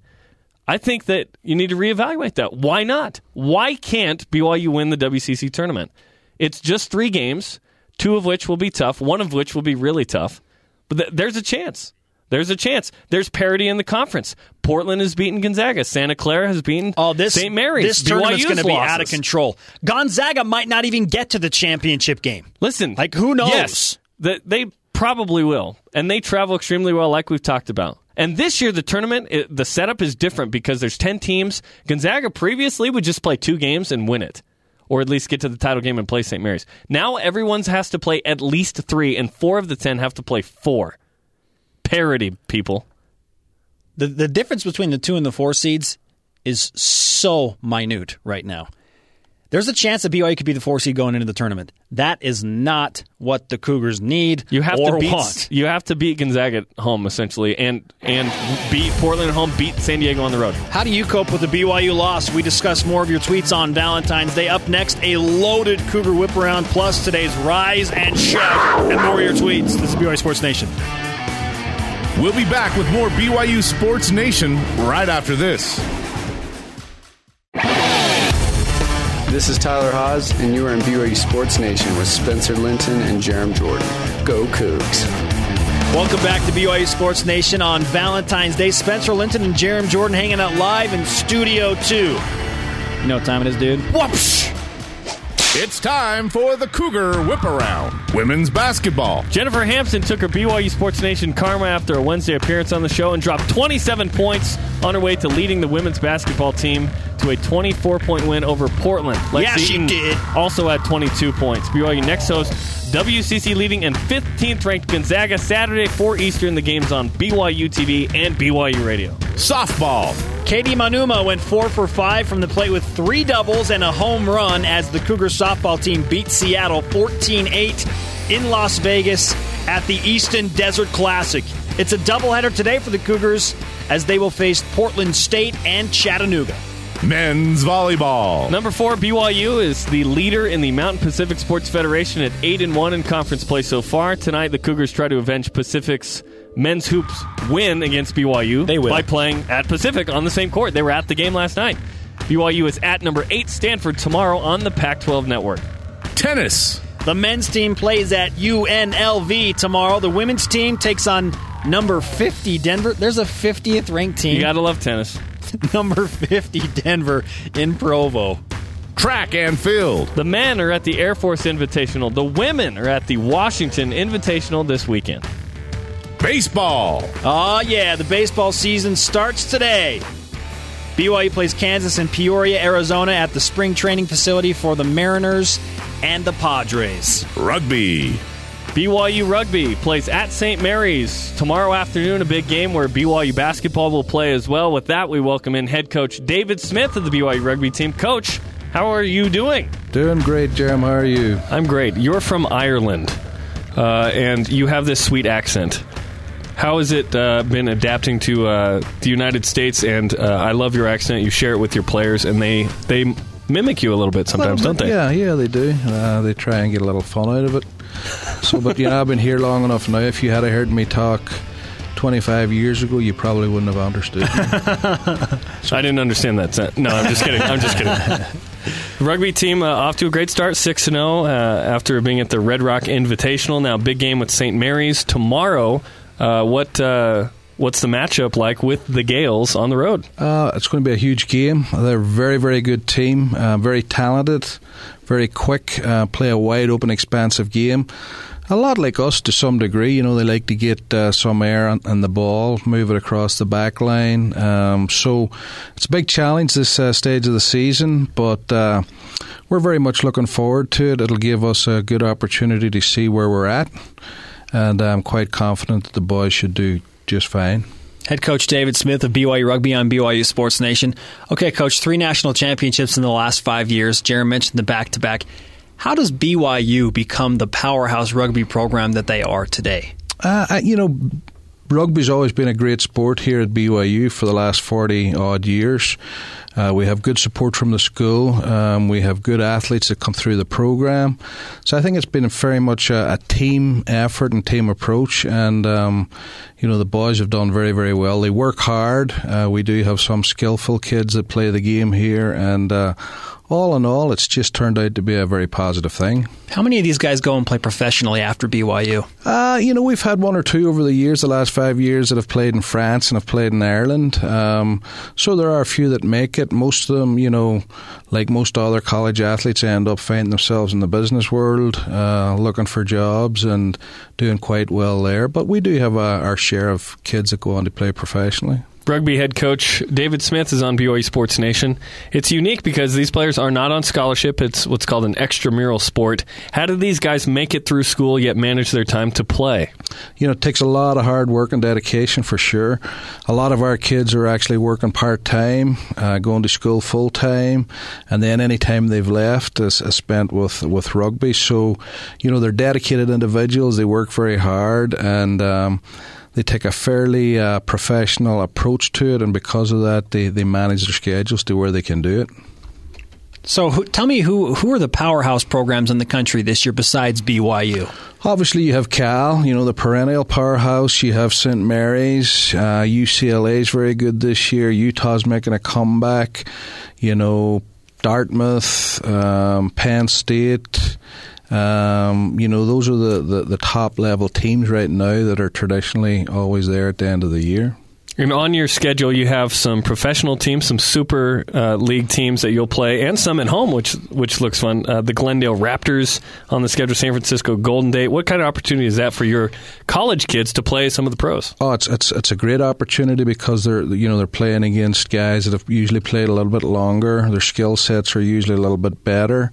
I think that you need to reevaluate that. Why not? Why can't BYU win the WCC tournament? It's just three games, two of which will be tough, one of which will be really tough. But th- there's a chance. There's a chance. There's parity in the conference. Portland has beaten Gonzaga. Santa Clara has beaten Oh, this St. Mary's. This tournament's going to be losses. out of control. Gonzaga might not even get to the championship game. Listen, Like, who knows? Yes, they probably will, and they travel extremely well, like we've talked about. And this year, the tournament, it, the setup is different because there's ten teams. Gonzaga previously would just play two games and win it, or at least get to the title game and play St. Mary's. Now everyone's has to play at least three, and four of the ten have to play four. Parity, people. The the difference between the two and the four seeds is so minute right now. There's a chance that BYU could be the four seed going into the tournament. That is not what the Cougars need You have or to beat. want. You have to beat Gonzaga at home essentially, and and beat Portland at home, beat San Diego on the road. How do you cope with the BYU loss? We discuss more of your tweets on Valentine's Day. Up next, a loaded Cougar whip around, plus today's rise and shout, and more of your tweets. This is BYU Sports Nation. We'll be back with more BYU Sports Nation right after this. This is Tyler Haws, and you are in BYU Sports Nation with Spencer Linton and Jarom Jordan. Go Cougs. Welcome back to BYU Sports Nation on Valentine's Day. Spencer Linton and Jarom Jordan hanging out live in Studio 2. You know what time it is, dude? Whoopsh! It's time for the Cougar Whip Around. Women's basketball. Jennifer Hamson took her BYU Sports Nation karma after a Wednesday appearance on the show and dropped 27 points on her way to leading the women's basketball team to a 24 point win over Portland. Yeah, she did. Also had 22 points. BYU next host WCC leading and 15th ranked Gonzaga Saturday 4 Eastern. The game's on BYU TV and BYU Radio. Softball. Katie Manuma went four for five from the plate with three doubles and a home run as the Cougar softball team beat Seattle 14 8 in Las Vegas at the Easton Desert Classic. It's a doubleheader today for the Cougars as they will face Portland State and Chattanooga. men's volleyball. Number four, BYU is the leader in the Mountain Pacific Sports Federation at eight and one in conference play so far. Tonight, the Cougars try to avenge Pacific's men's hoops win against BYU They will. by playing at Pacific on the same court. They were at the game last night. BYU is at number eight Stanford tomorrow on the Pac-12 network. Tennis. The men's team plays at UNLV tomorrow. The women's team takes on number 50 Denver. There's a 50th ranked team. You gotta love tennis. number 50 Denver in Provo. Track and field. The men are at the Air Force Invitational. The women are at the Washington Invitational this weekend. Baseball. Oh, yeah, the baseball season starts today. BYU plays Kansas in Peoria, Arizona at the spring training facility for the Mariners and the Padres. Rugby. BYU Rugby plays at St. Mary's tomorrow afternoon, a big game where BYU basketball will play as well. With that, we welcome in head coach David Smith of the BYU Rugby team. Coach, how are you doing? Doing great, Jarom. How are you? I'm great. You're from Ireland, uh, and you have this sweet accent. How has it uh, been adapting to uh, the United States? And uh, I love your accent. You share it with your players, and they they mimic you a little bit sometimes, Little don't they? Yeah, yeah, they do. Uh, they try and get a little fun out of it. So, but you know, I've been here long enough now. If you had heard me talk 25 years ago, you probably wouldn't have understood. me. I didn't understand that. No, I'm just kidding. I'm just kidding. Rugby team uh, off to a great start, six and zero after being at the Red Rock Invitational. Now, big game with St. Mary's tomorrow. Uh, what uh, what's the matchup like with the Gaels on the road? Uh, it's going to be a huge game. They're a very, very good team, uh, very talented, very quick, uh, play a wide open, expansive game. A lot like us to some degree. You know, they like to get uh, some air on, on the ball, move it across the back line. Um, so it's a big challenge this stage of the season, but we're very much looking forward to it. It'll give us a good opportunity to see where we're at, and I'm quite confident that the boys should do just fine. Head coach David Smith of BYU Rugby on BYU Sports Nation. Okay, coach, three national championships in the last five years. Jarom mentioned the back to back. How does BYU become the powerhouse rugby program that they are today? Uh, I- you know, rugby's always been a great sport here at BYU for the last 40 odd years. Uh, we have good support from the school. Um, we have good athletes that come through the program. So I think it's been very much a, a team effort and team approach. And, um, you know, the boys have done very, very well. They work hard. Uh, we do have some skillful kids that play the game here. And uh, all in all, it's just turned out to be a very positive thing. How many of these guys go and play professionally after BYU? Uh, you know, we've had one or two over the years, the last five years, that have played in France and have played in Ireland. Um, so there are a few that make it. Most of them, you know, like most other college athletes, end up finding themselves in the business world, uh, looking for jobs and doing quite well there. But we do have uh, our share of kids that go on to play professionally. Rugby head coach David Smith is on BYU Sports Nation. It's unique because these players are not on scholarship. It's what's called an extramural sport. How do these guys make it through school yet manage their time to play? you know, it takes a lot of hard work and dedication for sure. A lot of our kids are actually working part time, uh, going to school full time, and then any time they've left is, is spent with, with rugby. So, you know, they're dedicated individuals. They work very hard and. Um, they take a fairly uh, professional approach to it, and because of that, they, they manage their schedules to where they can do it. So who, tell me who who are the powerhouse programs in the country this year besides BYU? Obviously, you have Cal, you know, the perennial powerhouse. You have St. Mary's. Uh, UCLA is very good this year. Utah's making a comeback. You know, Dartmouth, um, Penn State. Um, you know, those are the, the, the top level teams right now that are traditionally always there at the end of the year. And on your schedule, you have some professional teams, some super uh, league teams that you'll play, and some at home, which which looks fun. Uh, the Glendale Raptors on the schedule, San Francisco Golden State. What kind of opportunity is that for your college kids to play some of the pros? Oh, it's it's it's a great opportunity because they're you know they're playing against guys that have usually played a little bit longer. Their skill sets are usually a little bit better,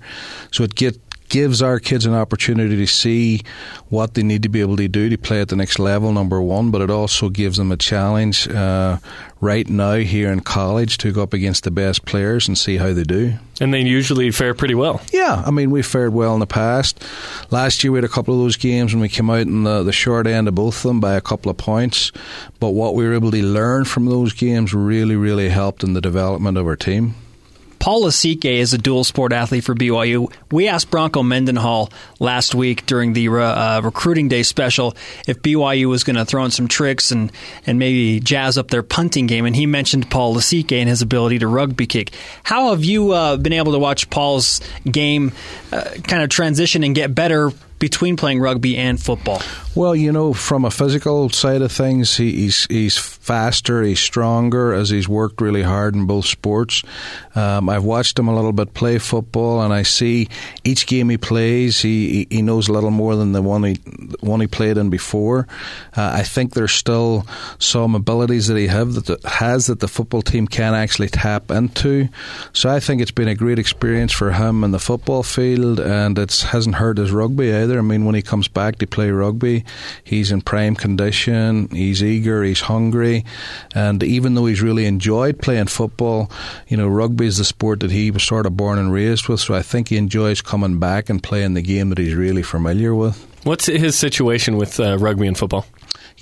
so it get gives our kids an opportunity to see what they need to be able to do to play at the next level, number one, but it also gives them a challenge uh, right now here in college to go up against the best players and see how they do. And they usually fare pretty well. Yeah, I mean, we fared well in the past. Last year we had a couple of those games and we came out in the, the short end of both of them by a couple of points. But what we were able to learn from those games really, really helped in the development of our team. Paul Lasike is a dual sport athlete for BYU. We asked Bronco Mendenhall last week during the uh, recruiting day special if BYU was going to throw in some tricks and, and maybe jazz up their punting game, and he mentioned Paul Lasike and his ability to rugby kick. How have you uh, been able to watch Paul's game uh, kind of transition and get better between playing rugby and football? Well, you know, from a physical side of things, he, he's he's faster, he's stronger as he's worked really hard in both sports. Um, I've watched him a little bit play football, and I see each game he plays, he he knows a little more than the one he one he played in before. Uh, I think there's still some abilities that he have that the, has that the football team can actually tap into. So I think it's been a great experience for him in the football field, and it hasn't hurt his rugby either. I mean, when he comes back to play rugby He's in prime condition. He's eager. He's hungry. And even though he's really enjoyed playing football, you know, rugby is the sport that he was sort of born and raised with. So I think he enjoys coming back and playing the game that he's really familiar with. What's his situation with uh, rugby and football?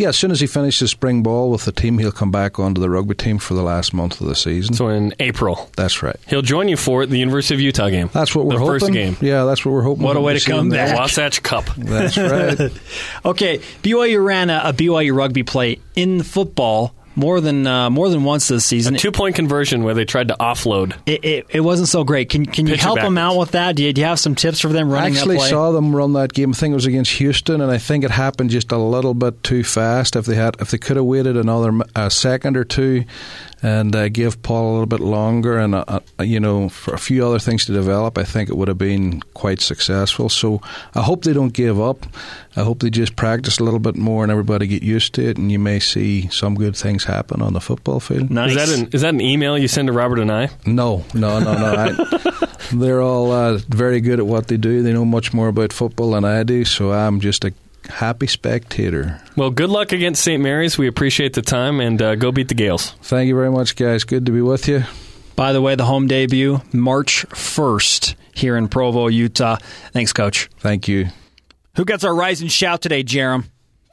Yeah, as soon as he finishes spring ball with the team, he'll come back onto the rugby team for the last month of the season. So in April. That's right. He'll join you for the University of Utah game. That's what we're the hoping. first game. Yeah, that's what we're hoping. What a way to come back. Wasatch Cup. That's right. okay, BYU ran a, a BYU rugby play in football more than uh, more than once this season. A two point conversion where they tried to offload. It, it, it wasn't so great. Can can you Pitch it help them out with that? Do you, do you have some tips for them I actually that play? saw them run that game. I think it was against Houston, and I think it happened just a little bit too fast. If they had, if they could have waited another uh, second or two, and uh, give Paul a little bit longer, and uh, uh, you know, for a few other things to develop, I think it would have been quite successful. So I hope they don't give up. I hope they just practice a little bit more, and everybody get used to it, and you may see some good things happen on the football field. Is that an is that an email you send to Robert and I? No, no, no, no. I, they're all uh, very good at what they do. They know much more about football than I do, so I'm just a happy spectator. Well, good luck against St. Mary's. We appreciate the time and uh, go beat the Gaels. Thank you very much, guys. Good to be with you. By the way, the home debut March first here in Provo, Utah. Thanks, Coach. Thank you. Who gets our rise and shout today, Jarom?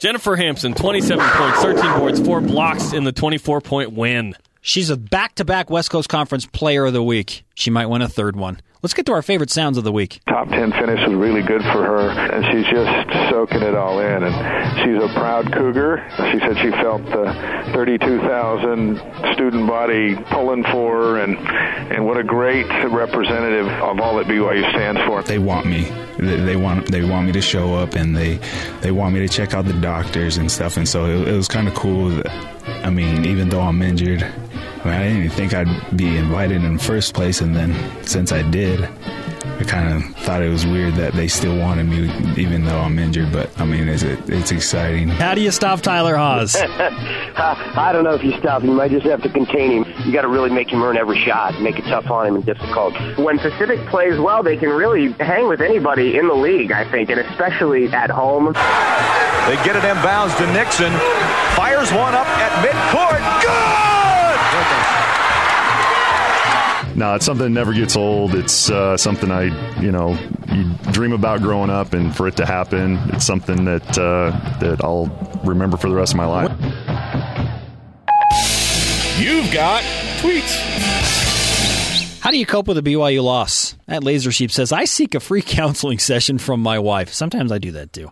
Jennifer Hamson, 27 points, 13 boards, 4 blocks in the 24 point win. She's a back to back West Coast Conference Player of the Week. She might win a third one. Let's get to our favorite sounds of the week. top 10 finish was really good for her, and she's just soaking it all in. And she's a proud cougar. She said she felt the 32,000 student body pulling for her, and, and what a great representative of all that BYU stands for. They want me. They they want they want me to show up, and they they want me to check out the doctors and stuff. And so it, it was kind of cool. That, I mean, even though I'm injured, I mean, I didn't even think I'd be invited in the first place, and then since I did, I kind of thought it was weird that they still wanted me, even though I'm injured. But I mean, it's it's exciting. How do you stop Tyler Haws? I don't know if you stop him. You might just have to contain him. You got to really make him earn every shot, make it tough on him and difficult. When Pacific plays well, they can really hang with anybody in the league, I think, and especially at home. They get it inbounds to Nixon. Fires one up at midcourt. Good! No, it's something that never gets old. It's uh, something I, you know, you dream about growing up, and for it to happen, it's something that uh, that I'll remember for the rest of my life. You've got tweets. How do you cope with a BYU loss? That Laser Sheep says, I seek a free counseling session from my wife. Sometimes I do that too.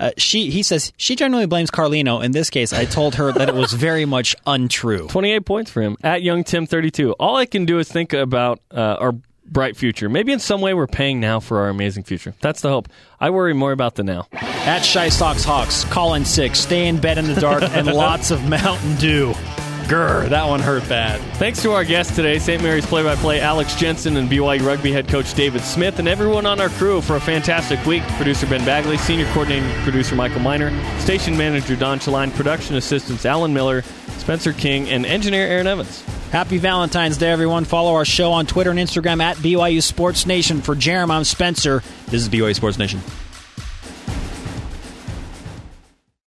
Uh, she He says, she generally blames Carlino. In this case, I told her that it was very much untrue. 28 points for him at Young Tim 32. All I can do is think about uh, our bright future. Maybe in some way we're paying now for our amazing future. That's the hope. I worry more about the now. At Shy Sox Hawks, call in sick, stay in bed in the dark, and lots of Mountain Dew. Grr, that one hurt bad. Thanks to our guests today, St. Mary's play-by-play Alex Jensen and BYU rugby head coach David Smith, and everyone on our crew for a fantastic week. Producer Ben Bagley, senior coordinating producer Michael Miner, station manager Don Chaline, production assistants Alan Miller, Spencer King, and engineer Aaron Evans. Happy Valentine's Day, everyone. Follow our show on Twitter and Instagram at BYU Sports Nation. For Jeremy, I'm Spencer. This is BYU Sports Nation.